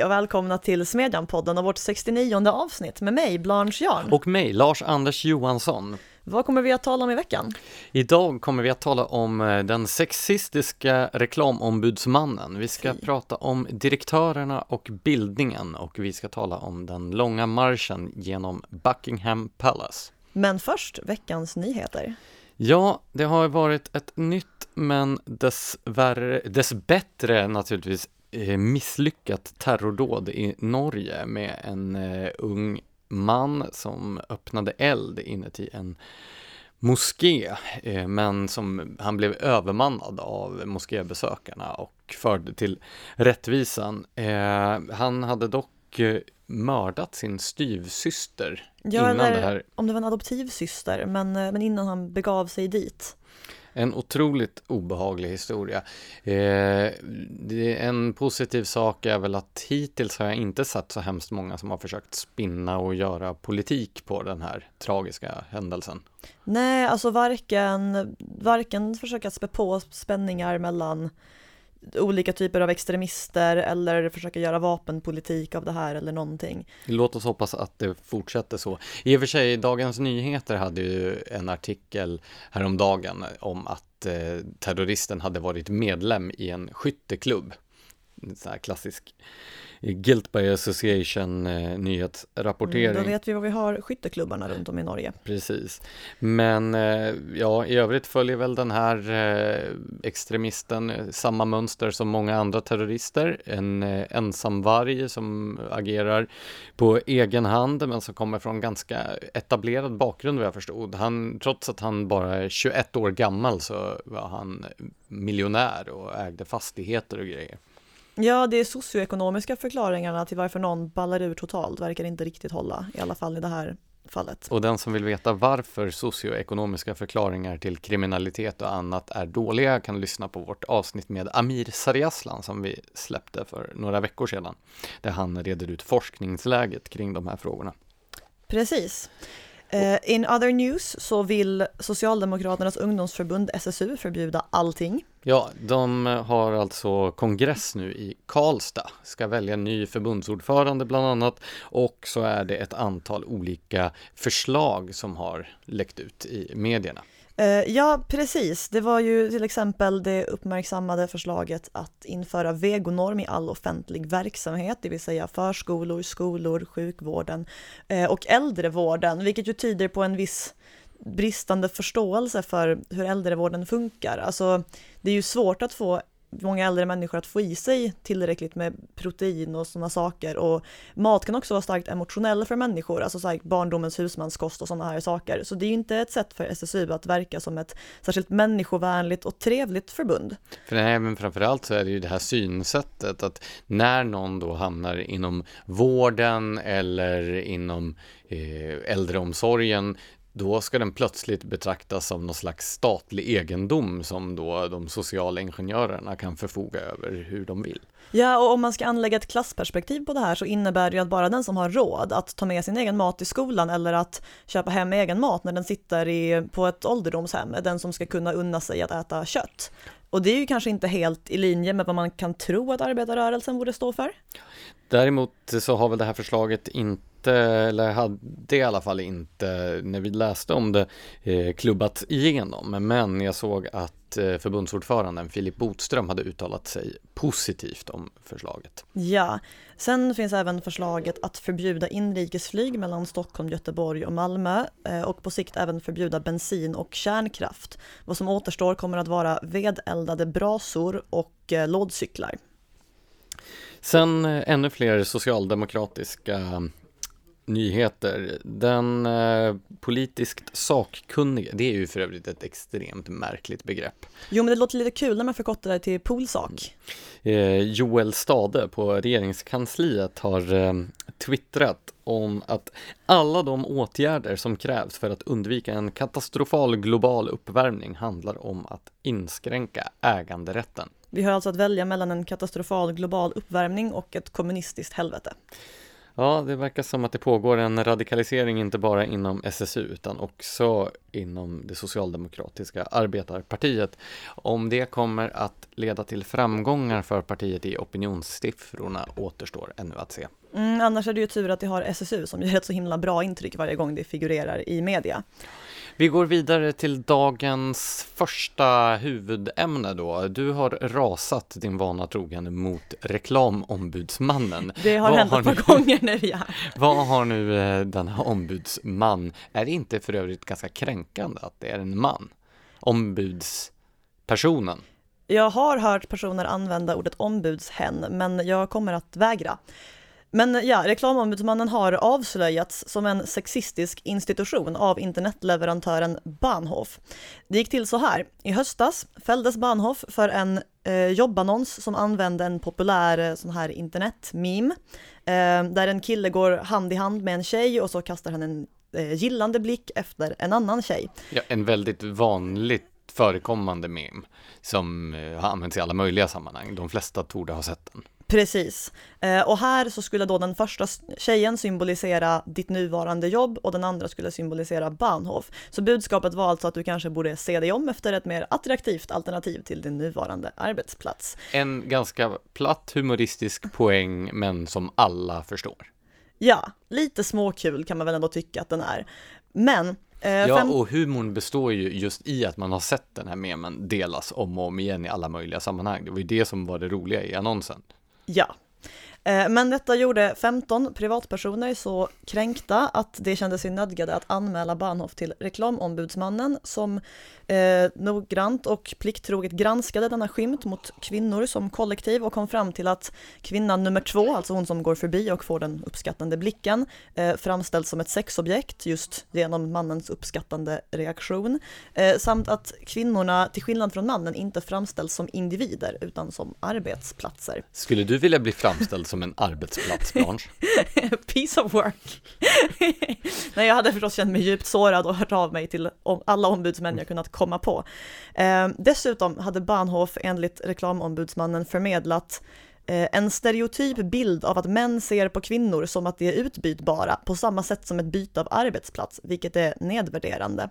Hej och välkomna till Smedjan-podden och vårt 69 avsnitt med mig, Blanche Jarn. Och mig, Lars-Anders Johansson. Vad kommer vi att tala om i veckan? Idag kommer vi att tala om eh, den sexistiska reklamombudsmannen. Vi ska Fy. prata om direktörerna och bildningen och vi ska tala om den långa marschen genom Buckingham Palace. Men först veckans nyheter. Ja, det har varit ett nytt men dessvärre, dessbättre naturligtvis misslyckat terrordåd i Norge med en eh, ung man som öppnade eld inuti en moské, eh, men som han blev övermannad av moskébesökarna och förde till rättvisan. Eh, han hade dock eh, mördat sin styvsyster Ja, innan eller det här om det var en adoptivsyster, men, eh, men innan han begav sig dit. En otroligt obehaglig historia. Eh, det, en positiv sak är väl att hittills har jag inte sett så hemskt många som har försökt spinna och göra politik på den här tragiska händelsen. Nej, alltså varken, varken försöka spä på spänningar mellan olika typer av extremister eller försöka göra vapenpolitik av det här eller någonting. Låt oss hoppas att det fortsätter så. I och för sig, Dagens Nyheter hade ju en artikel häromdagen om att eh, terroristen hade varit medlem i en skytteklubb. Sån här klassisk eh, Guilt by Association eh, nyhetsrapportering. Mm, Då vet vi var vi har skytteklubbarna runt om i Norge. Precis. Men eh, ja, i övrigt följer väl den här eh, extremisten eh, samma mönster som många andra terrorister. En eh, ensamvarg som agerar på egen hand men som kommer från ganska etablerad bakgrund vad jag förstod. Han, trots att han bara är 21 år gammal så var han miljonär och ägde fastigheter och grejer. Ja, det är socioekonomiska förklaringarna till varför någon ballar ur totalt verkar inte riktigt hålla, i alla fall i det här fallet. Och den som vill veta varför socioekonomiska förklaringar till kriminalitet och annat är dåliga kan lyssna på vårt avsnitt med Amir Sariaslan som vi släppte för några veckor sedan. Där han reder ut forskningsläget kring de här frågorna. Precis. Uh, in other news så vill Socialdemokraternas ungdomsförbund SSU förbjuda allting. Ja, de har alltså kongress nu i Karlstad, ska välja ny förbundsordförande bland annat och så är det ett antal olika förslag som har läckt ut i medierna. Eh, ja, precis. Det var ju till exempel det uppmärksammade förslaget att införa vegonorm i all offentlig verksamhet, det vill säga förskolor, skolor, sjukvården eh, och äldrevården, vilket ju tyder på en viss bristande förståelse för hur äldrevården funkar. Alltså, det är ju svårt att få många äldre människor att få i sig tillräckligt med protein och sådana saker och mat kan också vara starkt emotionell för människor, alltså så här barndomens husmanskost och sådana här saker. Så det är ju inte ett sätt för SSU att verka som ett särskilt människovänligt och trevligt förbund. För nej, men framförallt så är det ju det här synsättet att när någon då hamnar inom vården eller inom eh, äldreomsorgen då ska den plötsligt betraktas som någon slags statlig egendom som då de sociala ingenjörerna kan förfoga över hur de vill. Ja, och om man ska anlägga ett klassperspektiv på det här så innebär det ju att bara den som har råd att ta med sin egen mat i skolan eller att köpa hem egen mat när den sitter i, på ett ålderdomshem är den som ska kunna unna sig att äta kött. Och det är ju kanske inte helt i linje med vad man kan tro att arbetarrörelsen borde stå för. Däremot så har väl det här förslaget inte, eller hade i alla fall inte, när vi läste om det, eh, klubbat igenom. Men jag såg att eh, förbundsordföranden Filip Botström hade uttalat sig positivt om förslaget. Ja, sen finns även förslaget att förbjuda inrikesflyg mellan Stockholm, Göteborg och Malmö eh, och på sikt även förbjuda bensin och kärnkraft. Vad som återstår kommer att vara vedeldade brasor och eh, lådcyklar. Sen ännu fler socialdemokratiska nyheter. Den eh, politiskt sakkunnige, det är ju för övrigt ett extremt märkligt begrepp. Jo, men det låter lite kul när man förkortar det till poolsak. Eh, Joel Stade på regeringskansliet har eh, twittrat om att alla de åtgärder som krävs för att undvika en katastrofal global uppvärmning handlar om att inskränka äganderätten. Vi har alltså att välja mellan en katastrofal global uppvärmning och ett kommunistiskt helvete. Ja, det verkar som att det pågår en radikalisering inte bara inom SSU utan också inom det socialdemokratiska arbetarpartiet. Om det kommer att leda till framgångar för partiet i opinionssiffrorna återstår ännu att se. Mm, annars är det ju tur att det har SSU som gör ett så himla bra intryck varje gång det figurerar i media. Vi går vidare till dagens första huvudämne då. Du har rasat din vana trogen mot reklamombudsmannen. Det har Vad hänt ett par nu- gånger när vi är Vad har nu eh, denna ombudsman, är det inte för övrigt ganska kränkande att det är en man? Ombudspersonen. Jag har hört personer använda ordet ombudshen, men jag kommer att vägra. Men ja, reklamombudsmannen har avslöjats som en sexistisk institution av internetleverantören Bahnhof. Det gick till så här. I höstas fälldes Bahnhof för en eh, jobbannons som använde en populär eh, sån här internetmeme eh, där en kille går hand i hand med en tjej och så kastar han en eh, gillande blick efter en annan tjej. Ja, en väldigt vanligt förekommande meme som eh, har använts i alla möjliga sammanhang. De flesta torde ha sett den. Precis. Eh, och här så skulle då den första tjejen symbolisera ditt nuvarande jobb och den andra skulle symbolisera Bahnhof. Så budskapet var alltså att du kanske borde se dig om efter ett mer attraktivt alternativ till din nuvarande arbetsplats. En ganska platt humoristisk poäng, men som alla förstår. Ja, lite småkul kan man väl ändå tycka att den är. Men eh, Ja, och humorn består ju just i att man har sett den här memen delas om och om igen i alla möjliga sammanhang. Det var ju det som var det roliga i annonsen. Ja. Eh, men detta gjorde 15 privatpersoner så kränkta att de kände sig nödgade att anmäla Bahnhof till reklamombudsmannen som eh, noggrant och plikttroget granskade denna skymt mot kvinnor som kollektiv och kom fram till att kvinnan nummer två, alltså hon som går förbi och får den uppskattande blicken, eh, framställs som ett sexobjekt just genom mannens uppskattande reaktion. Eh, samt att kvinnorna, till skillnad från mannen, inte framställs som individer utan som arbetsplatser. Skulle du vilja bli framställd som som en arbetsplatsbransch? Piece of work. Nej, jag hade förstås känt mig djupt sårad och hört av mig till alla ombudsmän jag kunnat komma på. Eh, dessutom hade Bahnhof enligt reklamombudsmannen förmedlat eh, en stereotyp bild av att män ser på kvinnor som att de är utbytbara på samma sätt som ett byte av arbetsplats, vilket är nedvärderande.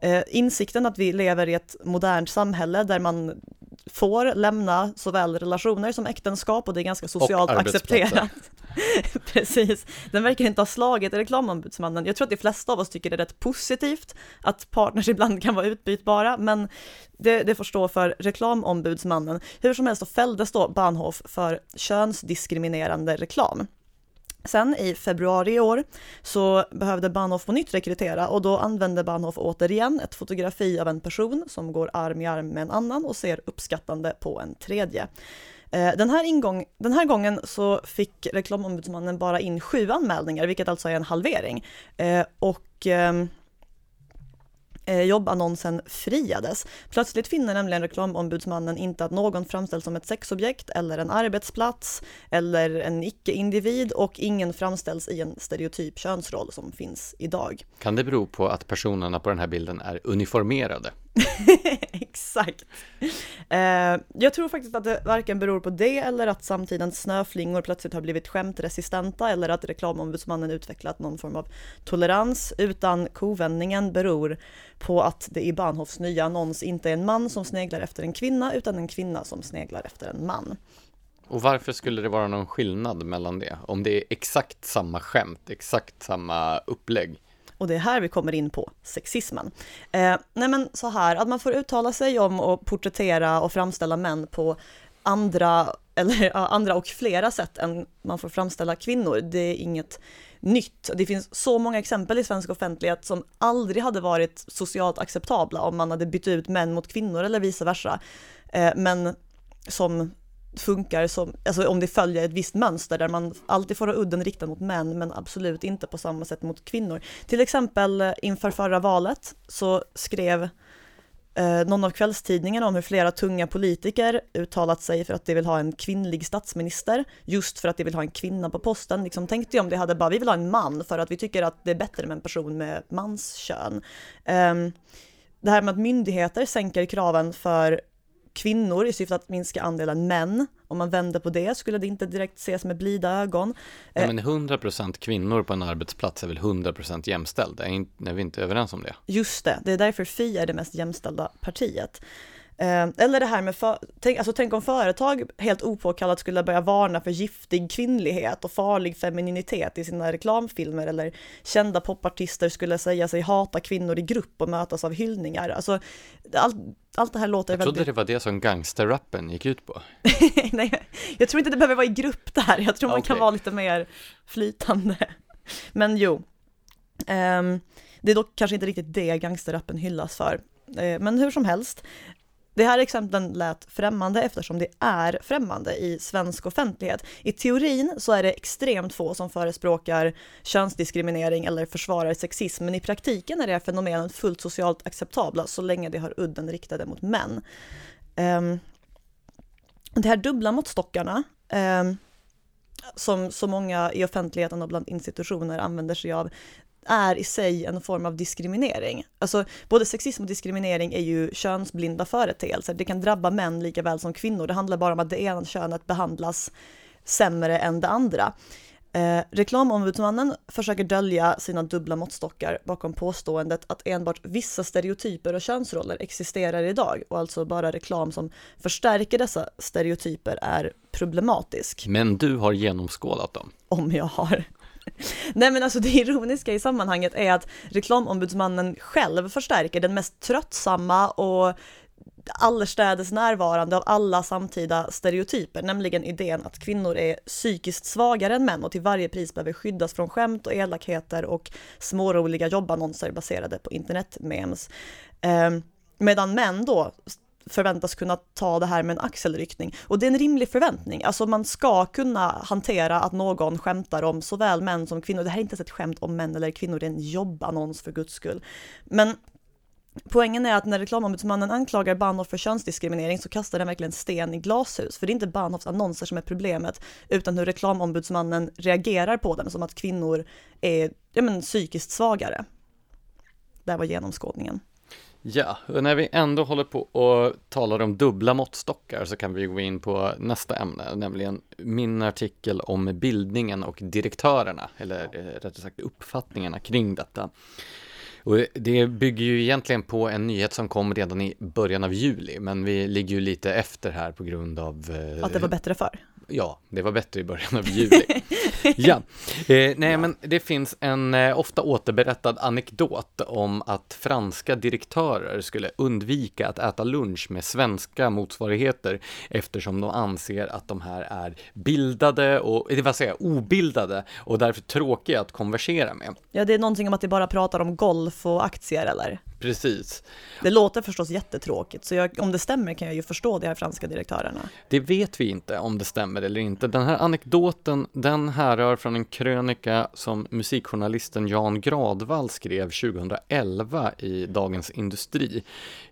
Eh, insikten att vi lever i ett modernt samhälle där man får lämna såväl relationer som äktenskap och det är ganska socialt accepterat. Precis, den verkar inte ha slagit reklamombudsmannen. Jag tror att de flesta av oss tycker det är rätt positivt att partners ibland kan vara utbytbara, men det, det får stå för reklamombudsmannen. Hur som helst så fälldes då Bahnhof för könsdiskriminerande reklam. Sen i februari i år så behövde Bahnhof på nytt rekrytera och då använde Bahnhof återigen ett fotografi av en person som går arm i arm med en annan och ser uppskattande på en tredje. Eh, den här, ingång, den här gången så fick reklamombudsmannen bara in sju anmälningar, vilket alltså är en halvering. Eh, och ehm, Eh, jobbannonsen friades. Plötsligt finner nämligen reklamombudsmannen inte att någon framställs som ett sexobjekt eller en arbetsplats eller en icke-individ och ingen framställs i en stereotyp könsroll som finns idag. Kan det bero på att personerna på den här bilden är uniformerade? Exakt. Eh, jag tror faktiskt att det varken beror på det eller att samtidens snöflingor plötsligt har blivit skämtresistenta eller att reklamombudsmannen utvecklat någon form av tolerans, utan kovändningen beror på att det i Bahnhofs nya annons inte är en man som sneglar efter en kvinna utan en kvinna som sneglar efter en man. Och varför skulle det vara någon skillnad mellan det? Om det är exakt samma skämt, exakt samma upplägg. Och det är här vi kommer in på sexismen. Eh, nej men så här, att man får uttala sig om och porträttera och framställa män på andra, eller ja, andra och flera sätt än man får framställa kvinnor, det är inget nytt. Det finns så många exempel i svensk offentlighet som aldrig hade varit socialt acceptabla om man hade bytt ut män mot kvinnor eller vice versa. Eh, men som funkar som, alltså om det följer ett visst mönster där man alltid får ha udden riktad mot män men absolut inte på samma sätt mot kvinnor. Till exempel eh, inför förra valet så skrev eh, någon av kvällstidningarna om hur flera tunga politiker uttalat sig för att de vill ha en kvinnlig statsminister, just för att de vill ha en kvinna på posten. Liksom tänkte jag om det hade bara, vi vill ha en man för att vi tycker att det är bättre med en person med manskön. Eh, det här med att myndigheter sänker kraven för kvinnor i syfte att minska andelen män. Om man vänder på det skulle det inte direkt ses med blida ögon. Ja, Eh, men 100% kvinnor på en arbetsplats är väl 100% jämställda? Är, inte, är vi inte överens om det? Just det, det är därför Fi är det mest jämställda partiet. Eh, Eller det här med, för, tänk, alltså tänk om företag helt opåkallat skulle börja varna för giftig kvinnlighet och farlig femininitet i sina reklamfilmer eller kända popartister skulle säga sig hata kvinnor i grupp och mötas av hyllningar. Alltså, allt, allt det här låter Jag trodde väldigt... det var det som gangsterrappen gick ut på. Nej, jag tror inte det behöver vara i grupp där, jag tror man kan Okej. vara lite mer flytande. Men jo, Ehm, det är dock kanske inte riktigt det gangsterrappen hyllas för. Eh, men hur som helst, det här exemplen lät främmande eftersom det är främmande i svensk offentlighet. I teorin så är det extremt få som förespråkar könsdiskriminering eller försvarar sexism, men i praktiken är det här fenomenen fullt socialt acceptabla så länge de har udden riktade mot män. Ehm, um, de här dubbla måttstockarna um, som så många i offentligheten och bland institutioner använder sig av är i sig en form av diskriminering. Alltså både sexism och diskriminering är ju könsblinda företeelser. Det kan drabba män lika väl som kvinnor. Det handlar bara om att det ena könet behandlas sämre än det andra. Eh, reklamombudsmannen försöker dölja sina dubbla måttstockar bakom påståendet att enbart vissa stereotyper och könsroller existerar idag och alltså bara reklam som förstärker dessa stereotyper är problematisk Men du har genomskådat dem. om jag har. Nej men alltså det ironiska i sammanhanget är att reklamombudsmannen själv förstärker den mest tröttsamma och allestädes närvarande av alla samtida stereotyper, nämligen idén att kvinnor är psykiskt svagare än män och till varje pris behöver skyddas från skämt och elakheter och småroliga jobbannonser baserade på internetmemes. Ehm, medan män då förväntas kunna ta det här med en axelryckning. Och det är en rimlig förväntning. Alltså man ska kunna hantera att någon skämtar om såväl män som kvinnor. Det här är inte ens ett skämt om män eller kvinnor, det är en jobbannons för guds skull. Men Poängen är att när reklamombudsmannen anklagar Bahnhof för könsdiskriminering så kastar den verkligen sten i glashus. För det är inte Bahnhofs annonser som är problemet, utan hur reklamombudsmannen reagerar på dem, som att kvinnor är ja, men, psykiskt svagare. Där var genomskådningen. Ja, och när vi ändå håller på och talar om dubbla måttstockar så kan vi gå in på nästa ämne, nämligen min artikel om bildningen och direktörerna, eller eh, rättare sagt uppfattningarna kring detta. Och det bygger ju egentligen på en nyhet som kom redan i början av juli, men vi ligger ju lite efter här på grund av eh, Att det var bättre förr. Ja, det var bättre i början av juli. ja, eh, nej men det finns en eh, ofta återberättad anekdot om att franska direktörer skulle undvika att äta lunch med svenska motsvarigheter eftersom de anser att de här är bildade och, det vill säga obildade och därför tråkiga att konversera med. Ja, det är någonting om att de bara pratar om golf och aktier eller? Precis. Det låter förstås jättetråkigt, så jag, om det stämmer kan jag ju förstå de här franska direktörerna. Det vet vi inte om det stämmer eller inte. Den här anekdoten, den härrör från en krönika som musikjournalisten Jan Gradvall skrev 2011 i Dagens Industri.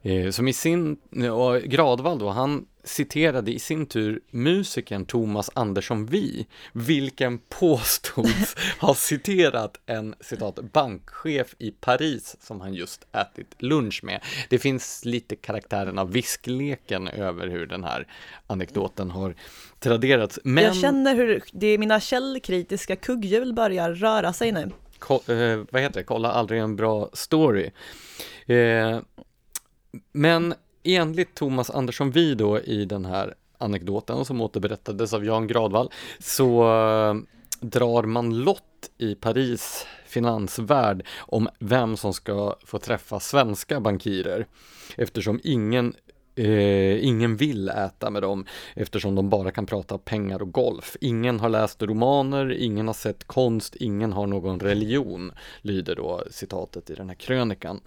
Eh, som i sin, och Gradvall då, han citerade i sin tur musikern Thomas Andersson Vi, vilken påstods ha citerat en citat bankchef i Paris som han just ätit lunch med. Det finns lite karaktären av viskleken över hur den här anekdoten har traderats. Men Jag känner hur det, mina källkritiska kugghjul börjar röra sig nu. ko- eh, vad heter det, kolla aldrig en bra story. Eh, men enligt Thomas Andersson Vi då i den här anekdoten som återberättades av Jan Gradvall så eh, drar man lott i Paris finansvärld om vem som ska få träffa svenska bankirer eftersom ingen Eh, ingen vill äta med dem eftersom de bara kan prata pengar och golf. Ingen har läst romaner, ingen har sett konst, ingen har någon religion, lyder då citatet i den här krönikan.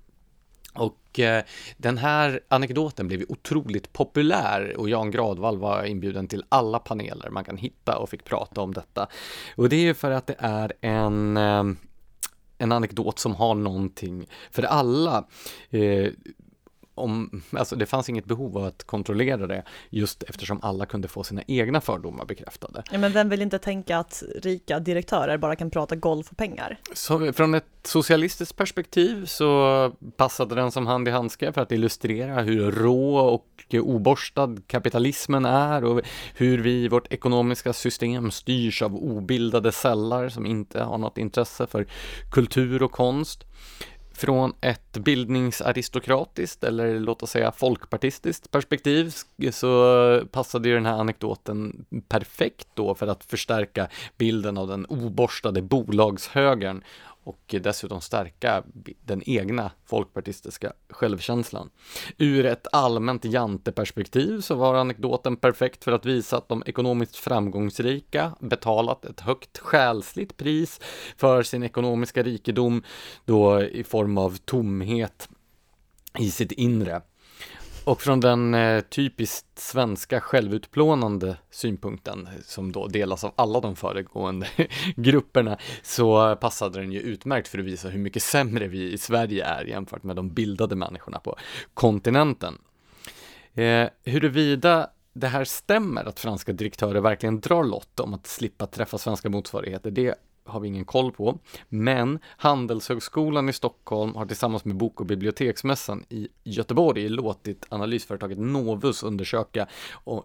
Och eh, den här anekdoten blev ju otroligt populär och Jan Gradvall var inbjuden till alla paneler man kan hitta och fick prata om detta. Och det är ju för att det är en eh, en anekdot som har någonting för alla. Eh, om, alltså det fanns inget behov av att kontrollera det just eftersom alla kunde få sina egna fördomar bekräftade. Ja, men vem vill inte tänka att rika direktörer bara kan prata golf och pengar? Så från ett socialistiskt perspektiv så passade den som hand i handske för att illustrera hur rå och oborstad kapitalismen är och hur vi i vårt ekonomiska system styrs av obildade sällar som inte har något intresse för kultur och konst från ett bildningsaristokratiskt eller låt oss säga folkpartistiskt perspektiv så passade ju den här anekdoten perfekt då för att förstärka bilden av den oborstade bolagshögern och dessutom stärka den egna folkpartistiska självkänslan. Ur ett allmänt janteperspektiv så var anekdoten perfekt för att visa att de ekonomiskt framgångsrika betalat ett högt själsligt pris för sin ekonomiska rikedom då i form av tomhet i sitt inre. Och från den eh, typiskt svenska självutplånande synpunkten som då delas av alla de föregående grupperna så passade den ju utmärkt för att visa hur mycket sämre vi i Sverige är jämfört med de bildade människorna på kontinenten. Eh, huruvida det här stämmer att franska direktörer verkligen drar lott om att slippa träffa svenska motsvarigheter, det har vi ingen koll på. Men Handelshögskolan i Stockholm har tillsammans med Bok och biblioteksmässan i Göteborg låtit analysföretaget Novus undersöka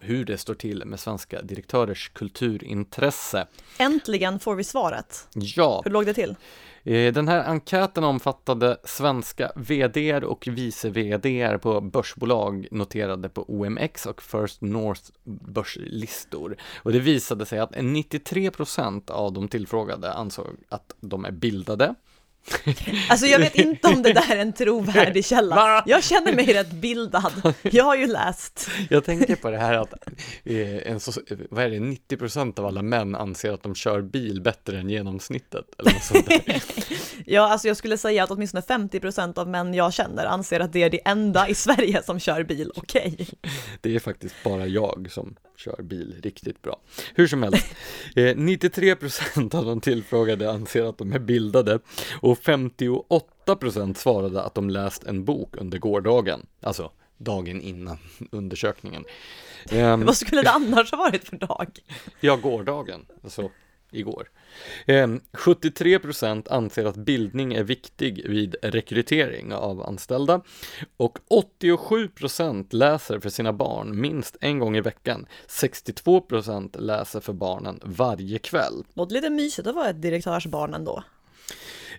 hur det står till med svenska direktörers kulturintresse. Äntligen får vi svaret. Ja. Hur låg det till? Eh, den här enkäten omfattade svenska VD och vice VD på börsbolag noterade på OMX och First North börslistor. Och det visade sig att 93% av de tillfrågade ansåg att de är bildade. Alltså jag vet inte om det där är en trovärdig källa. Jag känner mig rätt bildad. Jag har ju läst. Jag tänker på det här att eh, en så, vad är det, 90% av alla män anser att de kör bil bättre än genomsnittet. Eller något sånt där. ja, alltså jag skulle säga att åtminstone 50% av män jag känner anser att det är det enda i Sverige som kör bil okej. Okay. Det är faktiskt bara jag som kör bil riktigt bra. Hur som helst, eh, 93% av de tillfrågade anser att de är bildade och 58% svarade att de läst en bok under gårdagen, alltså dagen innan undersökningen. Vad skulle det annars ha varit för dag? Ja, gårdagen, alltså igår. 73 ehm, procent anser att bildning är viktig vid rekrytering av anställda och 87 procent läser för sina barn minst en gång i veckan. 62 procent läser för barnen varje kväll. Låter lite mysigt att vara ett direktörsbarn ändå.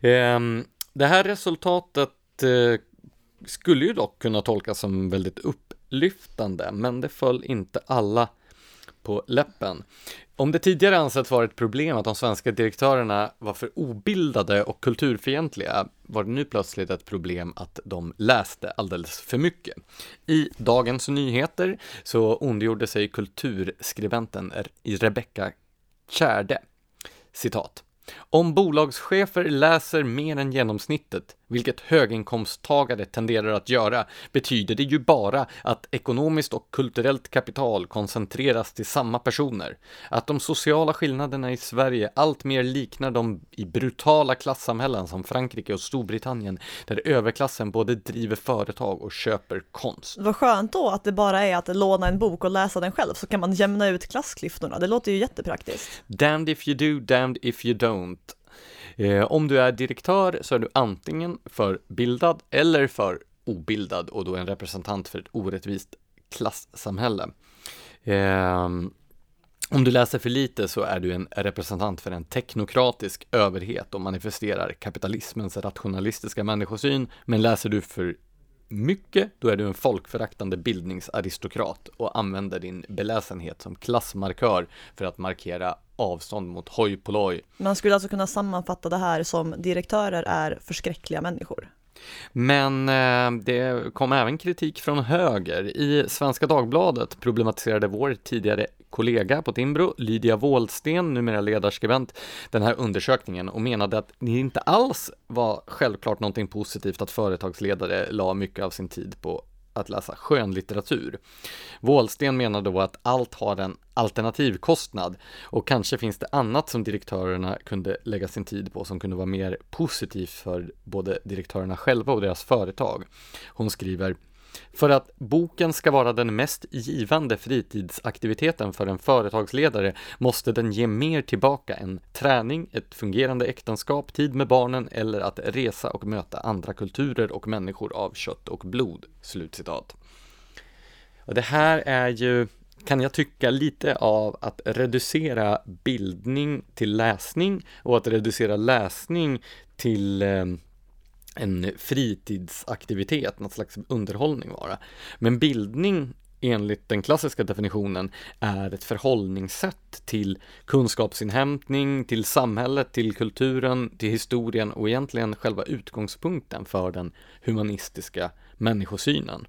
Ehm, det här resultatet eh, skulle ju dock kunna tolkas som väldigt upplyftande, men det föll inte alla på läppen. Om det tidigare ansetts vara ett problem att de svenska direktörerna var för obildade och kulturfientliga var det nu plötsligt ett problem att de läste alldeles för mycket. I Dagens Nyheter så ondgjorde sig kulturskribenten Rebecka Kärde, citat. Om bolagschefer läser mer än genomsnittet vilket höginkomsttagare tenderar att göra, betyder det ju bara att ekonomiskt och kulturellt kapital koncentreras till samma personer. Att de sociala skillnaderna i Sverige allt mer liknar de i brutala klassamhällen som Frankrike och Storbritannien, där överklassen både driver företag och köper konst. Vad skönt då att det bara är att låna en bok och läsa den själv, så kan man jämna ut klassklyftorna. Det låter ju jättepraktiskt. Damned if you do, damned if you don't. Eh, om du är direktör så är du antingen för bildad eller för obildad och då en representant för ett orättvist klassamhälle. Eh, om du läser för lite så är du en representant för en teknokratisk överhet och manifesterar kapitalismens rationalistiska människosyn, men läser du för mycket, då är du en folkföraktande bildningsaristokrat och använder din beläsenhet som klassmarkör för att markera avstånd mot hoj polloj. Man skulle alltså kunna sammanfatta det här som direktörer är förskräckliga människor. Men eh, det kom även kritik från höger. I Svenska Dagbladet problematiserade vår tidigare kollega på Timbro, Lydia Wåhlsten, numera ledarskribent, den här undersökningen och menade att det inte alls var självklart någonting positivt att företagsledare la mycket av sin tid på att läsa skönlitteratur. Wåhlsten menar då att allt har en alternativkostnad och kanske finns det annat som direktörerna kunde lägga sin tid på som kunde vara mer positivt för både direktörerna själva och deras företag. Hon skriver för att boken ska vara den mest givande fritidsaktiviteten för en företagsledare måste den ge mer tillbaka än träning, ett fungerande äktenskap, tid med barnen eller att resa och möta andra kulturer och människor av kött och blod." Slutcitat. Och det här är ju kan jag tycka lite av att reducera bildning till läsning och att reducera läsning till eh, en fritidsaktivitet, något slags underhållning vara. Men bildning enligt den klassiska definitionen är ett förhållningssätt till kunskapsinhämtning, till samhället, till kulturen, till historien och egentligen själva utgångspunkten för den humanistiska människosynen.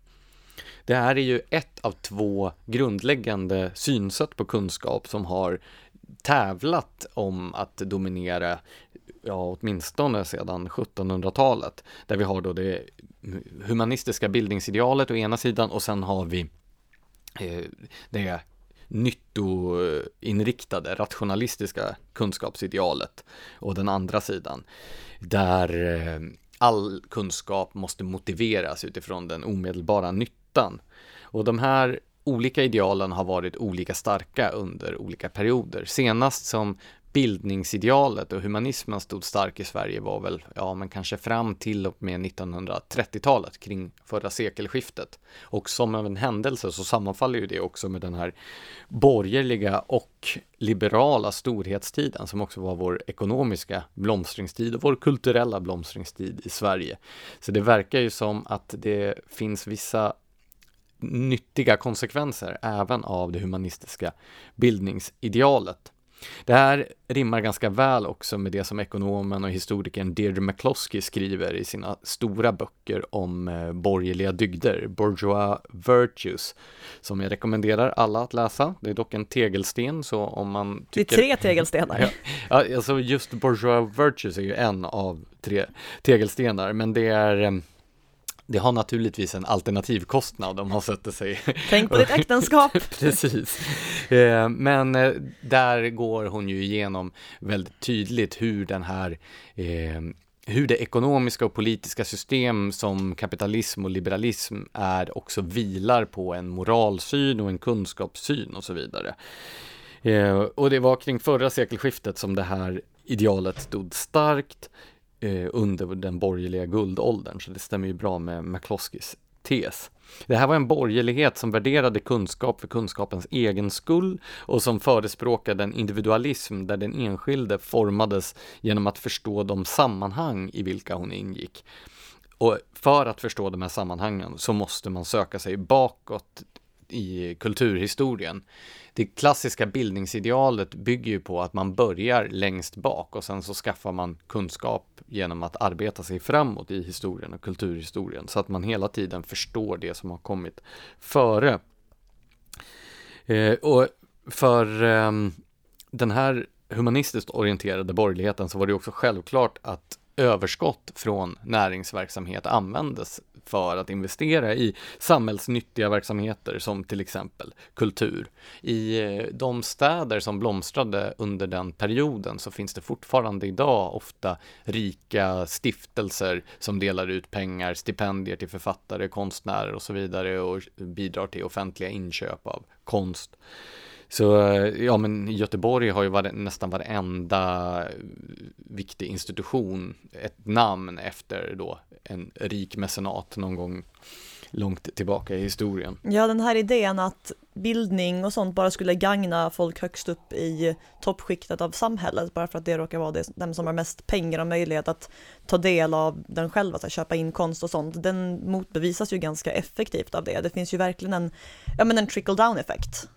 Det här är ju ett av två grundläggande synsätt på kunskap som har tävlat om att dominera, ja åtminstone sedan 1700-talet, där vi har då det humanistiska bildningsidealet å ena sidan och sen har vi eh, det nyttoinriktade, rationalistiska kunskapsidealet och den andra sidan, där eh, all kunskap måste motiveras utifrån den omedelbara nyttan. Och de här olika idealen har varit olika starka under olika perioder. Senast som bildningsidealet och humanismen stod stark i Sverige var väl, ja men kanske fram till och med 1930-talet kring förra sekelskiftet. Och som av en händelse så sammanfaller ju det också med den här borgerliga och liberala storhetstiden som också var vår ekonomiska blomstringstid och vår kulturella blomstringstid i Sverige. Så det verkar ju som att det finns vissa nyttiga konsekvenser även av det humanistiska bildningsidealet. Det här rimmar ganska väl också med det som ekonomen och historikern Deirdre McCloskey skriver i sina stora böcker om eh, borgerliga dygder, Bourgeois Virtues, som jag rekommenderar alla att läsa. Det är dock en tegelsten, så om man tycker... Det är tre tegelstenar. ja, alltså just Bourgeois Virtues är ju en av tre tegelstenar, men det är eh, det har naturligtvis en alternativkostnad om man sätter sig. Tänk på ditt äktenskap. Precis. Eh, men eh, där går hon ju igenom väldigt tydligt hur den här eh, hur det ekonomiska och politiska system som kapitalism och liberalism är också vilar på en moralsyn och en kunskapssyn och så vidare. Och det var kring förra sekelskiftet som det här idealet stod starkt eh, under den borgerliga guldåldern, så det stämmer ju bra med McCloskeys tes. Det här var en borgerlighet som värderade kunskap för kunskapens egen skull och som förespråkade en individualism där den enskilde formades genom att förstå de sammanhang i vilka hon ingick. Och för att förstå de här sammanhangen så måste man söka sig bakåt i kulturhistorien det klassiska bildningsidealet bygger ju på att man börjar längst bak och sen så skaffar man kunskap genom att arbeta sig framåt i historien och kulturhistorien så att man hela tiden förstår det som har kommit före. Eh, och för eh, den här humanistiskt orienterade borgerligheten så var det också självklart att överskott från näringsverksamhet användes för att investera i samhällsnyttiga verksamheter som till exempel kultur. I eh, de städer som blomstrade under den perioden så finns det fortfarande idag ofta rika stiftelser som delar ut pengar, stipendier till författare, konstnärer och så vidare och bidrar till offentliga inköp av konst. Så eh, ja, men Göteborg har ju varit, nästan varenda eh, viktig institution ett namn efter då en rik mecenat någon gång långt tillbaka i historien. Ja, den här idén att bildning och sånt bara skulle gagna folk högst upp i toppskiktet av samhället bara för att det råkar vara det, dem som har mest pengar och möjlighet att ta del av den själva, att köpa in konst och sånt, den motbevisas ju ganska effektivt av det. Det finns ju verkligen en, ja men en trickle down effekt.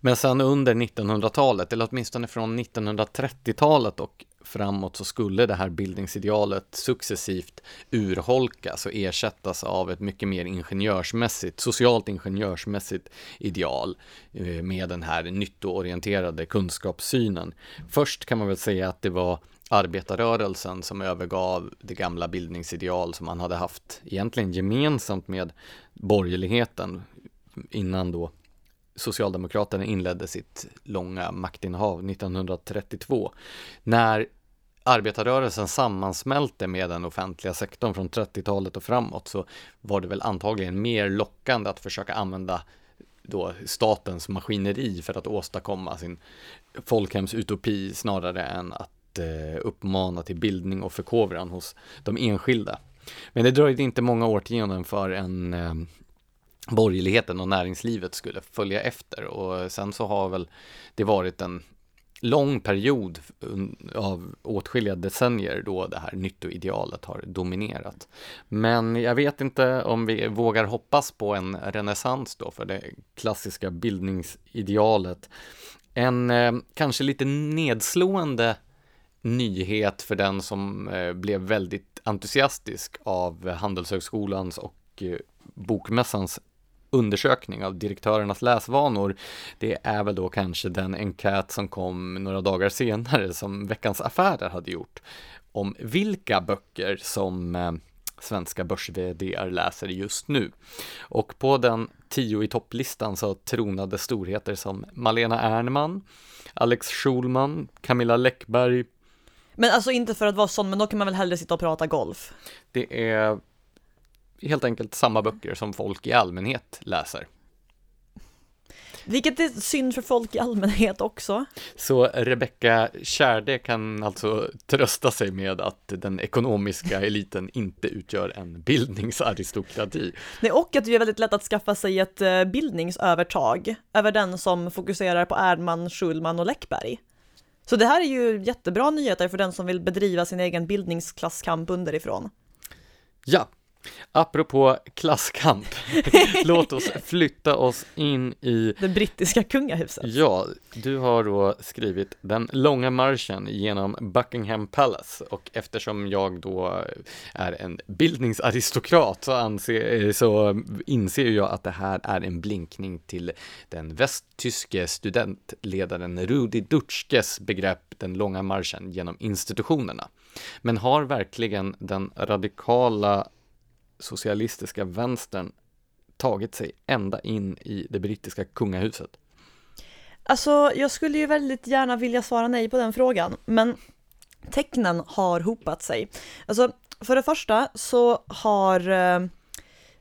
Men sen under 1900-talet, eller åtminstone från 1930-talet och framåt så skulle det här bildningsidealet successivt urholkas och ersättas av ett mycket mer ingenjörsmässigt, socialt ingenjörsmässigt ideal eh, med den här nyttoorienterade kunskapssynen. Först kan man väl säga att det var arbetarrörelsen som övergav det gamla bildningsideal som man hade haft egentligen gemensamt med borgerligheten innan då Socialdemokraterna inledde sitt långa maktinnehav 1932. När arbetarrörelsen sammansmälte med den offentliga sektorn från 30-talet och framåt så var det väl antagligen mer lockande att försöka använda då statens maskineri för att åstadkomma sin folkhemsutopi snarare än att eh, uppmana till bildning och förkovran hos de enskilda. Men det dröjde inte många årtionden för en eh, borgerligheten och näringslivet skulle följa efter och sen så har väl det varit en lång period av åtskilliga decennier då det här nyttoidealet har dominerat. Men jag vet inte om vi vågar hoppas på en renässans då för det klassiska bildningsidealet. En eh, kanske lite nedslående nyhet för den som eh, blev väldigt entusiastisk av Handelshögskolans och eh, Bokmässans undersökning av direktörernas läsvanor, det är väl då kanske den enkät som kom några dagar senare som Veckans Affärer hade gjort om vilka böcker som eh, svenska börs läser just nu. Och på den tio i topplistan så tronade storheter som Malena Ernman, Alex Schulman, Camilla Läckberg. Men alltså inte för att vara sån, men då kan man väl hellre sitta och prata golf? Det är helt enkelt samma böcker som folk i allmänhet läser. Vilket är synd för folk i allmänhet också. Så Rebecka Kärde kan alltså trösta sig med att den ekonomiska eliten inte utgör en bildningsaristokrati. Nej, och att det är väldigt lätt att skaffa sig ett eh, bildningsövertag över den som fokuserar på Erdman, Schulman och Läckberg. Så det här är ju jättebra nyheter för den som vill bedriva sin egen bildningsklasskamp underifrån. Ja, Apropå klasskamp, låt oss flytta oss in i det brittiska kungahuset. Ja, du har då skrivit Den långa marschen genom Buckingham Palace och eftersom jag då är en bildningsaristokrat så, anser, så inser jag att det här är en blinkning till den västtyske studentledaren Rudi Dutschkes begrepp Den långa marschen genom institutionerna. Men har verkligen den radikala socialistiska vänstern tagit sig ända in i det brittiska kungahuset? Alltså, jag skulle ju väldigt gärna vilja svara nej på den frågan, men tecknen har hopat sig. Alltså, för det första så har eh,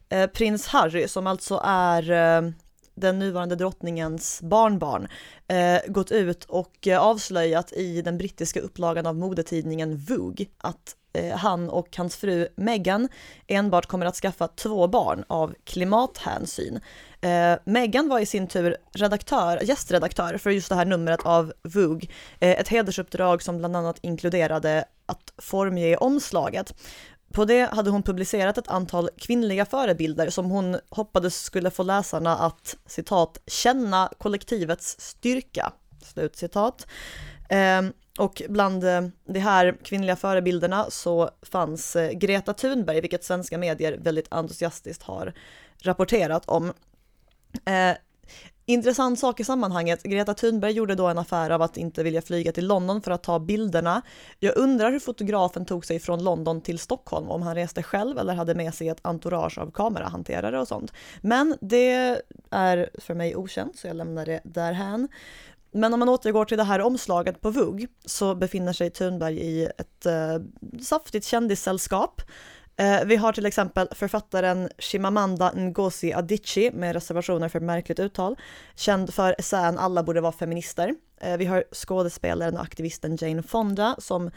eh prins Harry, som alltså är eh, den nuvarande drottningens barnbarn, eh, gått ut och eh, avslöjat i den brittiska upplagan av modetidningen Vogue att Eh, han och hans fru Meghan enbart kommer att skaffa två barn av klimathänsyn. Eh, Meghan var i sin tur redaktör, gästredaktör för just det här numret av Vogue, eh, ett hedersuppdrag som bland annat inkluderade att formge omslaget. På det hade hon publicerat ett antal kvinnliga förebilder som hon hoppades skulle få läsarna att citat känna kollektivets styrka. Slut citat. Eh, och bland eh, de här kvinnliga förebilderna så fanns eh, Greta Thunberg, vilket svenska medier väldigt entusiastiskt har rapporterat om. Eh, intressant sak i sammanhanget, Greta Thunberg gjorde då en affär av att inte vilja flyga till London för att ta bilderna. Jag undrar hur fotografen tog sig från London till Stockholm, om han reste själv eller hade med sig ett entourage av kamerahanterare och sånt. Men det är för mig okänt, så jag lämnar det därhän. Men om man återgår till det här omslaget på Vogue så befinner sig Thunberg i ett eh, saftigt kändissällskap. Eh, vi har till exempel författaren Shimamanda Ngozi Adichie med reservationer för märkligt uttal, känd för essän Alla borde vara feminister. Eh, vi har skådespelaren och aktivisten Jane Fonda som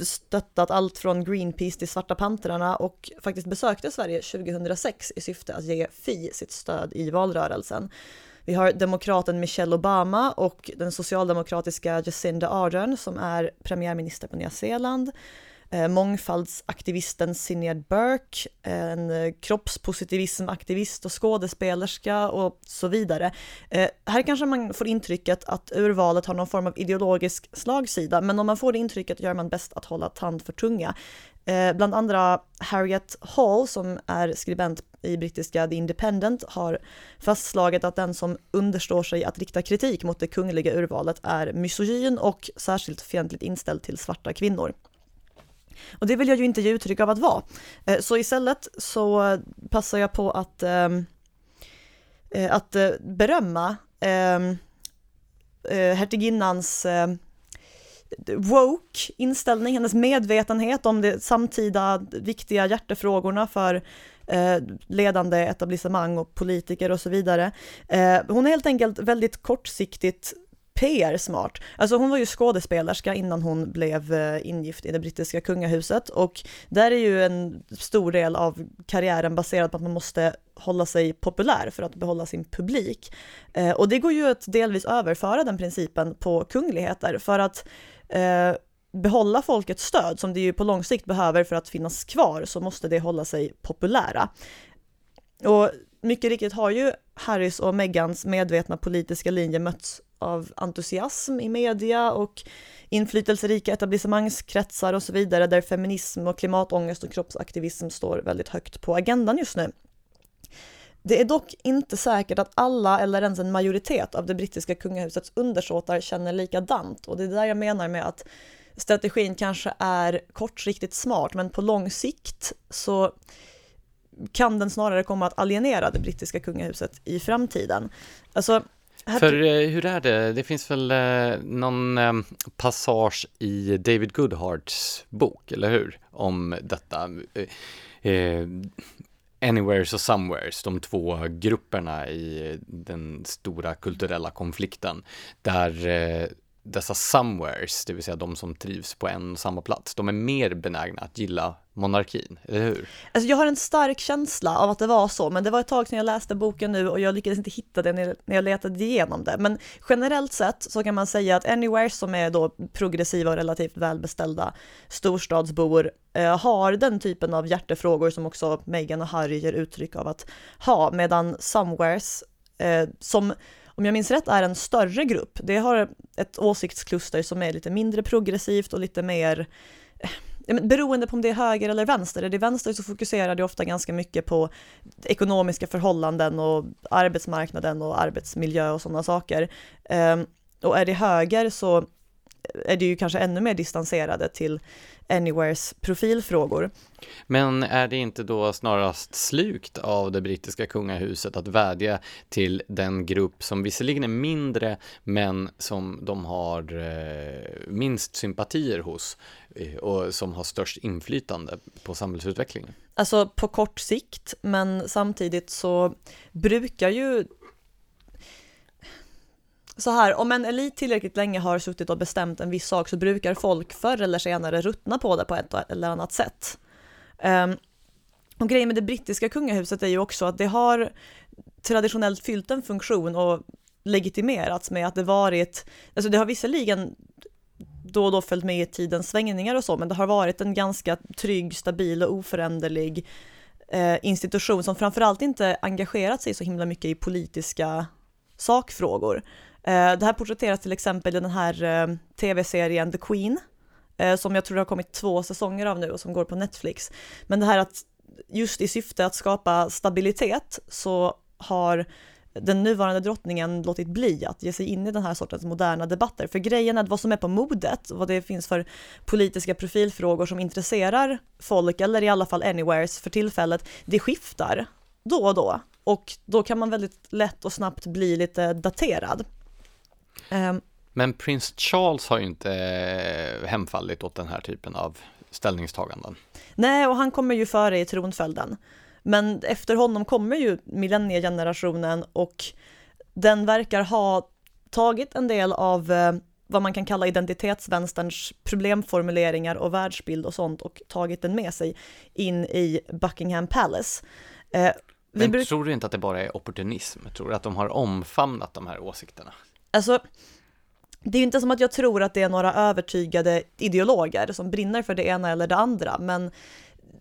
stöttat allt från Greenpeace till Svarta Pantrarna och faktiskt besökte Sverige 2006 i syfte att ge Fi sitt stöd i valrörelsen. Vi har demokraten Michelle Obama och den socialdemokratiska Jacinda Ardern som är premiärminister på Nya Zeeland. Eh, mångfaldsaktivisten Sinéad Burke, en kroppspositivismaktivist och skådespelerska och så vidare. Eh, här kanske man får intrycket att urvalet har någon form av ideologisk slagsida, men om man får det intrycket gör man bäst att hålla tand för tunga. Eh, bland andra Harriet Hall som är skribent i brittiska The Independent har fastslagit att den som understår sig att rikta kritik mot det kungliga urvalet är misogyn och särskilt fientligt inställd till svarta kvinnor. Och det vill jag ju inte ge uttryck av att vara. Eh, så istället så passar jag på att, eh, eh att eh, berömma ehm, eh, hertiginnans woke inställning, hennes medvetenhet om de samtida viktiga hjärtefrågorna för eh, ledande etablissemang och politiker och så vidare. Eh, hon är helt enkelt väldigt kortsiktigt PR-smart. Alltså hon var ju skådespelerska innan hon blev eh, ingift i det brittiska kungahuset och där är ju en stor del av karriären baserad på att man måste hålla sig populär för att behålla sin publik. Eh, och det går ju att delvis överföra den principen på kungligheter för att eh, behålla folkets stöd som det ju på lång sikt behöver för att finnas kvar så måste det hålla sig populära. Och mycket riktigt har ju Harrys och Megans medvetna politiska linje mötts av entusiasm i media och inflytelserika etablissemangskretsar och så vidare där feminism och klimatångest och kroppsaktivism står väldigt högt på agendan just nu. Det är dock inte säkert att alla eller ens en majoritet av det brittiska kungahusets undersåtar känner likadant och det är där jag menar med att strategin kanske är kortsiktigt smart men på lång sikt så kan den snarare komma att alienera det brittiska kungahuset i framtiden. Alltså, för eh, hur är det, det finns väl eh, någon eh, passage i David Goodharts bok, eller hur? Om detta. Eh, eh, Anywheres och Somewheres, de två grupperna i den stora kulturella konflikten, där eh, dessa somewheres, det vill säga de som trivs på en och samma plats, de är mer benägna att gilla monarkin, eller hur? Alltså jag har en stark känsla av att det var så, men det var ett tag sedan jag läste boken nu och jag lyckades inte hitta det när jag letade igenom det. Men generellt sett så kan man säga att Anywhere som är då progressiva och relativt välbeställda storstadsbor eh, har den typen av hjärtefrågor som också Meghan och Harry ger uttryck av att ha, medan Somewheres eh, som om jag minns rätt är en större grupp. Det har ett åsiktskluster som är lite mindre progressivt och lite mer eh, beroende på om det är höger eller vänster. Är det vänster så fokuserar det ofta ganska mycket på ekonomiska förhållanden och arbetsmarknaden och arbetsmiljö och sådana saker. Ehm, och är det höger så är det ju kanske ännu mer distanserade till Anywheres profilfrågor. Men är det inte då snarast slukt av det brittiska kungahuset att vädja till den grupp som visserligen är mindre men som de har eh, minst sympatier hos eh, och som har störst inflytande på samhällsutvecklingen? Alltså på kort sikt, men samtidigt så brukar ju så här, om en elit tillräckligt länge har suttit och bestämt en viss sak så brukar folk förr eller senare ruttna på det på ett eller annat sätt. Um, och grejen med det brittiska kungahuset är ju också att det har traditionellt fyllt en funktion och legitimerats med att det varit, alltså det har visserligen då och då följt med i tidens svängningar och så, men det har varit en ganska trygg, stabil och oföränderlig eh, institution som framförallt inte engagerat sig så himla mycket i politiska sakfrågor. Eh, det här porträtteras till exempel i den här eh, tv-serien The Queen, eh, som jag tror det har kommit två säsonger av nu och som går på Netflix. Men det här att just i syfte att skapa stabilitet så har den nuvarande drottningen låtit bli att ge sig in i den här sortens moderna debatter. För grejen är att vad som är på modet, vad det finns för politiska profilfrågor som intresserar folk, eller i alla fall anywheres för tillfället, det skiftar då och då. Och då kan man väldigt lätt och snabbt bli lite daterad. Um, Men prins Charles har ju inte eh, hemfallit åt den här typen av ställningstaganden. Nej, och han kommer ju före i tronföljden. Men efter honom kommer ju millenniegenerationen och den verkar ha tagit en del av eh, vad man kan kalla identitetsvänsterns problemformuleringar och världsbild och sånt och tagit den med sig in i Buckingham Palace. Eh, Men tror du inte att det bara är opportunism? Tror du att de har omfamnat de här åsikterna? Alltså, det är ju inte som att jag tror att det är några övertygade ideologer som brinner för det ena eller det andra, men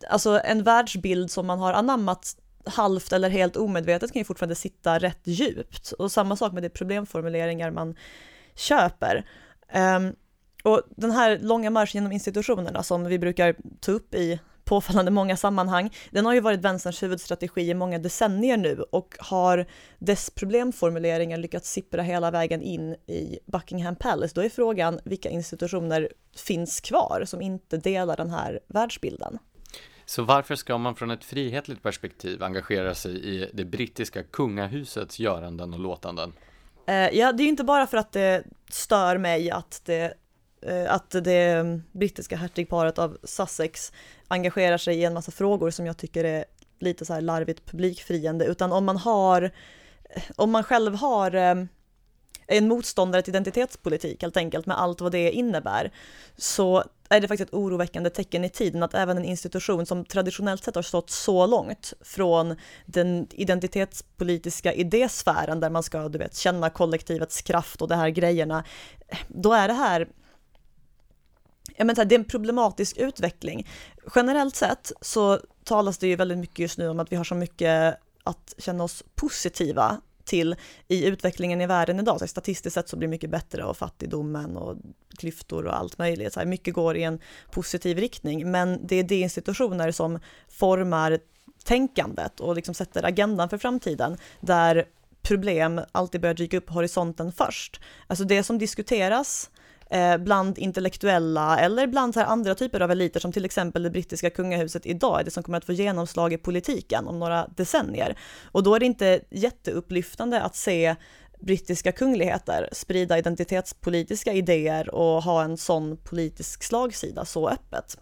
alltså en världsbild som man har anammat halvt eller helt omedvetet kan ju fortfarande sitta rätt djupt. Och samma sak med de problemformuleringar man köper. Um, och den här långa marschen genom institutionerna som vi brukar ta upp i påfallande många sammanhang. Den har ju varit vänsterns huvudstrategi i många decennier nu och har dess problemformuleringar lyckats sippra hela vägen in i Buckingham Palace. Då är frågan vilka institutioner finns kvar som inte delar den här världsbilden? Så varför ska man från ett frihetligt perspektiv engagera sig i det brittiska kungahusets göranden och låtanden? Eh, ja, det är ju inte bara för att det stör mig att det Eh, att det brittiska hertigparet av Sussex engagerar sig i en massa frågor som jag tycker är lite så här larvigt publikfriande, utan om man har, om man själv har eh, en motståndare till identitetspolitik helt enkelt med allt vad det innebär, så är det faktiskt ett oroväckande tecken i tiden att även en institution som traditionellt sett har stått så långt från den identitetspolitiska idésfären där man ska, du vet, känna kollektivets kraft och de här grejerna, då är det här Ja, men det är en problematisk utveckling. Generellt sett så talas det ju väldigt mycket just nu om att vi har så mycket att känna oss positiva till i utvecklingen i världen idag. Så statistiskt sett så blir det mycket bättre och fattigdomen och klyftor och allt möjligt. Så här, mycket går i en positiv riktning, men det är de institutioner som formar tänkandet och liksom sätter agendan för framtiden, där problem alltid börjar dyka upp horisonten först. Alltså det som diskuteras Eh, bland intellektuella eller bland andra typer av eliter som till exempel det brittiska kungahuset idag är det som kommer att få genomslag i politiken om några decennier. Och då är det inte jätteupplyftande att se brittiska kungligheter sprida identitetspolitiska idéer och ha en sån politisk slagsida så öppet.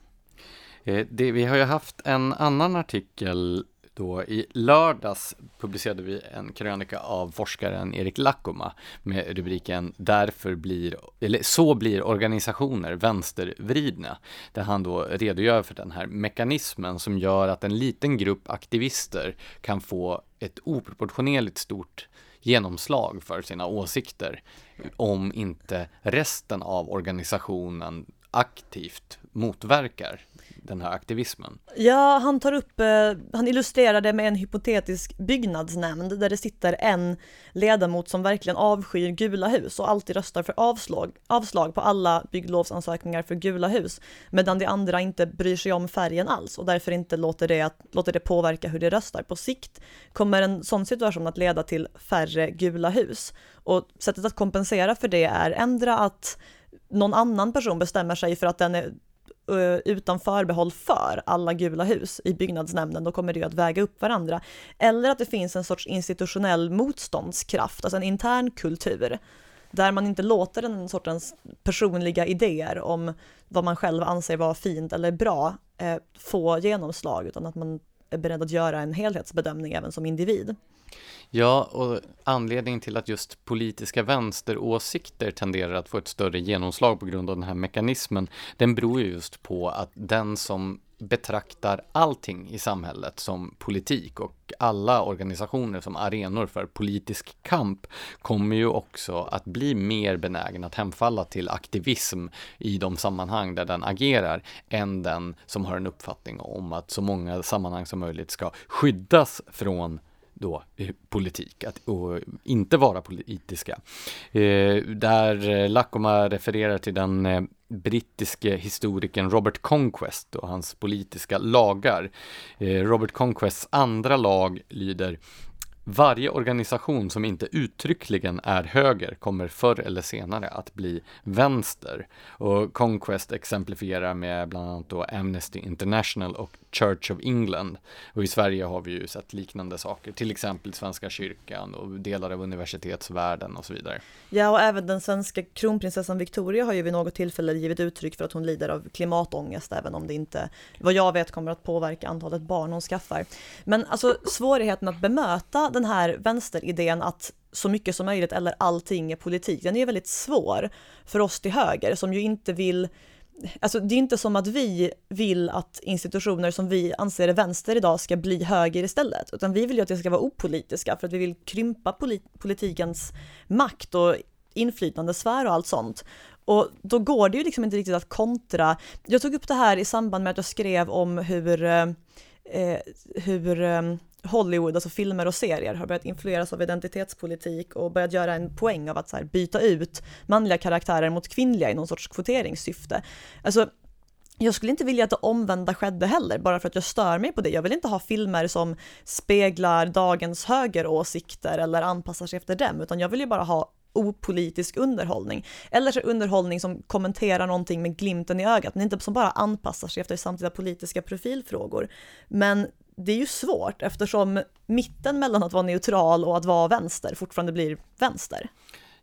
Eh, det, vi har ju haft en annan artikel då i lördags publicerade vi en krönika av forskaren Erik Lakoma med rubriken Därför blir, eller så blir organisationer vänstervridna. Där han då redogör för den här mekanismen som gör att en liten grupp aktivister kan få ett oproportionerligt stort genomslag för sina åsikter om inte resten av organisationen aktivt motverkar den här aktivismen? Ja, han tar upp, eh, han illustrerar det med en hypotetisk byggnadsnämnd där det sitter en ledamot som verkligen avskyr gula hus och alltid röstar för avslag, avslag på alla bygglovsansökningar för gula hus, medan de andra inte bryr sig om färgen alls och därför inte låter det, att, låter det påverka hur de röstar. På sikt kommer en sån situation att leda till färre gula hus och sättet att kompensera för det är ändra att någon annan person bestämmer sig för att den är Eh, utan förbehåll för alla gula hus i byggnadsnämnden, då kommer det ju att väga upp varandra. Eller att det finns en sorts institutionell motståndskraft, alltså en intern kultur, där man inte låter den sortens personliga idéer om vad man själv anser vara fint eller bra eh, få genomslag, utan att man är beredd att göra en helhetsbedömning även som individ. Ja, och anledningen till att just politiska vänsteråsikter tenderar att få ett större genomslag på grund av den här mekanismen, den beror ju just på att den som betraktar allting i samhället som politik och alla organisationer som arenor för politisk kamp kommer ju också att bli mer benägen att hemfalla till aktivism i de sammanhang där den agerar än den som har en uppfattning om att så många sammanhang som möjligt ska skyddas från då eh, politik, att och inte vara politiska. Eh, där Lakoma refererar till den eh, brittiske historikern Robert Conquest och hans politiska lagar. Eh, Robert Conquests andra lag lyder varje organisation som inte uttryckligen är höger kommer förr eller senare att bli vänster. Och Conquest exemplifierar med bland annat då Amnesty International och Church of England. Och i Sverige har vi ju sett liknande saker, till exempel Svenska kyrkan och delar av universitetsvärlden och så vidare. Ja, och även den svenska kronprinsessan Victoria har ju vid något tillfälle givit uttryck för att hon lider av klimatångest, även om det inte, vad jag vet, kommer att påverka antalet barn hon skaffar. Men alltså svårigheten att bemöta den den här vänsteridén att så mycket som möjligt eller allting är politik, den är väldigt svår för oss till höger som ju inte vill Alltså det är inte som att vi vill att institutioner som vi anser är vänster idag ska bli höger istället, utan vi vill ju att det ska vara opolitiska för att vi vill krympa polit politikens makt och inflytandesfär och allt sånt. Och då går det ju liksom inte riktigt att kontra. Jag tog upp det här i samband med att jag skrev om hur, eh, eh hur eh, Hollywood, alltså filmer och serier, har börjat influeras av identitetspolitik och börjat göra en poäng av att så här, byta ut manliga karaktärer mot kvinnliga i någon sorts kvoteringssyfte. Alltså, jag skulle inte vilja att det omvända skedde heller, bara för att jag stör mig på det. Jag vill inte ha filmer som speglar dagens högeråsikter eller anpassar sig efter dem, utan jag vill ju bara ha opolitisk underhållning. Eller så underhållning som kommenterar någonting med glimten i ögat, men inte som bara anpassar sig efter samtida politiska profilfrågor. Men det är ju svårt eftersom mitten mellan att vara neutral och att vara vänster fortfarande blir vänster.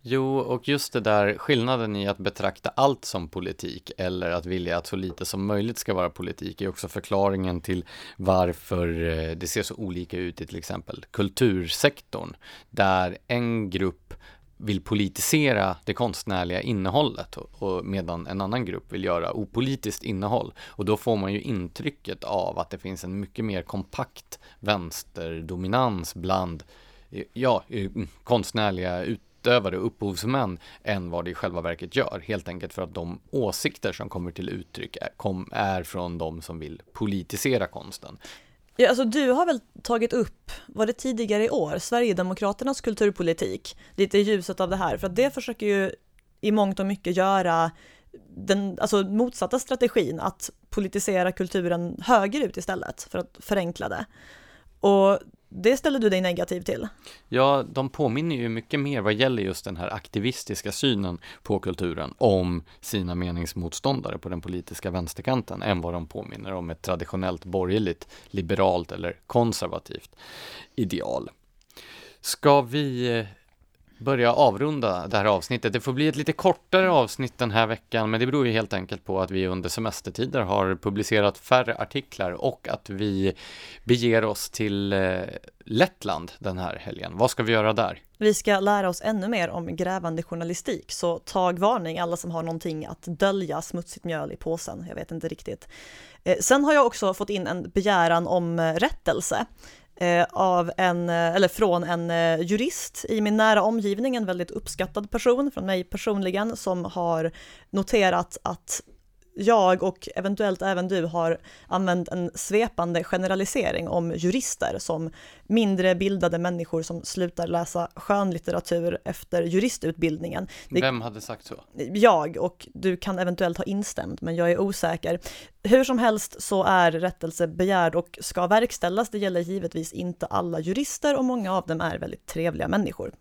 Jo, och just det där skillnaden i att betrakta allt som politik eller att vilja att så lite som möjligt ska vara politik är också förklaringen till varför eh, det ser så olika ut i till exempel kultursektorn, där en grupp vill politisera det konstnärliga innehållet och, medan en annan grupp vill göra opolitiskt innehåll. Och då får man ju intrycket av att det finns en mycket mer kompakt vänsterdominans bland eh, ja, eh, konstnärliga utövare och upphovsmän än vad det i själva verket gör. Helt enkelt för att de åsikter som kommer till uttryck är, kom, är från de som vill politisera konsten. Ja, alltså du har väl tagit upp, var det tidigare i år, Sverigedemokraternas kulturpolitik, lite i ljuset av det här, för att det försöker ju i mångt och mycket göra den alltså motsatta strategin, att politisera kulturen högerut istället för att förenkla det. Och det ställer du dig negativ till? Ja, de påminner ju mycket mer vad gäller just den här aktivistiska synen på kulturen om sina meningsmotståndare på den politiska vänsterkanten än vad de påminner om ett traditionellt borgerligt, liberalt eller konservativt ideal. Ska vi eh, börja avrunda det här avsnittet. Det får bli ett lite kortare avsnitt den här veckan, men det beror ju helt enkelt på att vi under semestertider har publicerat färre artiklar och att vi beger oss till eh, Lettland den här helgen. Vad ska vi göra där? Vi ska lära oss ännu mer om grävande journalistik, så tag varning alla som har någonting att dölja smutsigt mjöl i påsen. Jag vet inte riktigt. Eh, sen har jag också fått in en begäran om eh, rättelse. Eh, av en, eh, eller från en eh, jurist i min nära omgivning, en väldigt uppskattad person från mig personligen, som har noterat att jag och eventuellt även du har använt en svepande generalisering om jurister som mindre bildade människor som slutar läsa skönlitteratur efter juristutbildningen. Det, Vem hade sagt så? Jag, och du kan eventuellt ha instämt, men jag är osäker. Hur som helst så är rättelse begärd och ska verkställas. Det gäller givetvis inte alla jurister och många av dem är väldigt trevliga människor.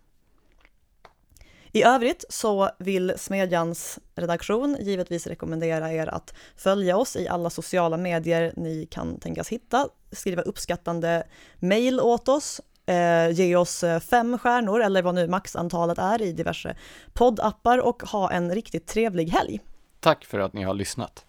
I övrigt så vill Smedjans redaktion givetvis rekommendera er att följa oss i alla sociala medier ni kan tänkas hitta, skriva uppskattande mejl åt oss, eh, ge oss eh, fem stjärnor eller vad nu maxantalet är i diverse poddappar och ha en riktigt trevlig helg. Tack för att ni har lyssnat.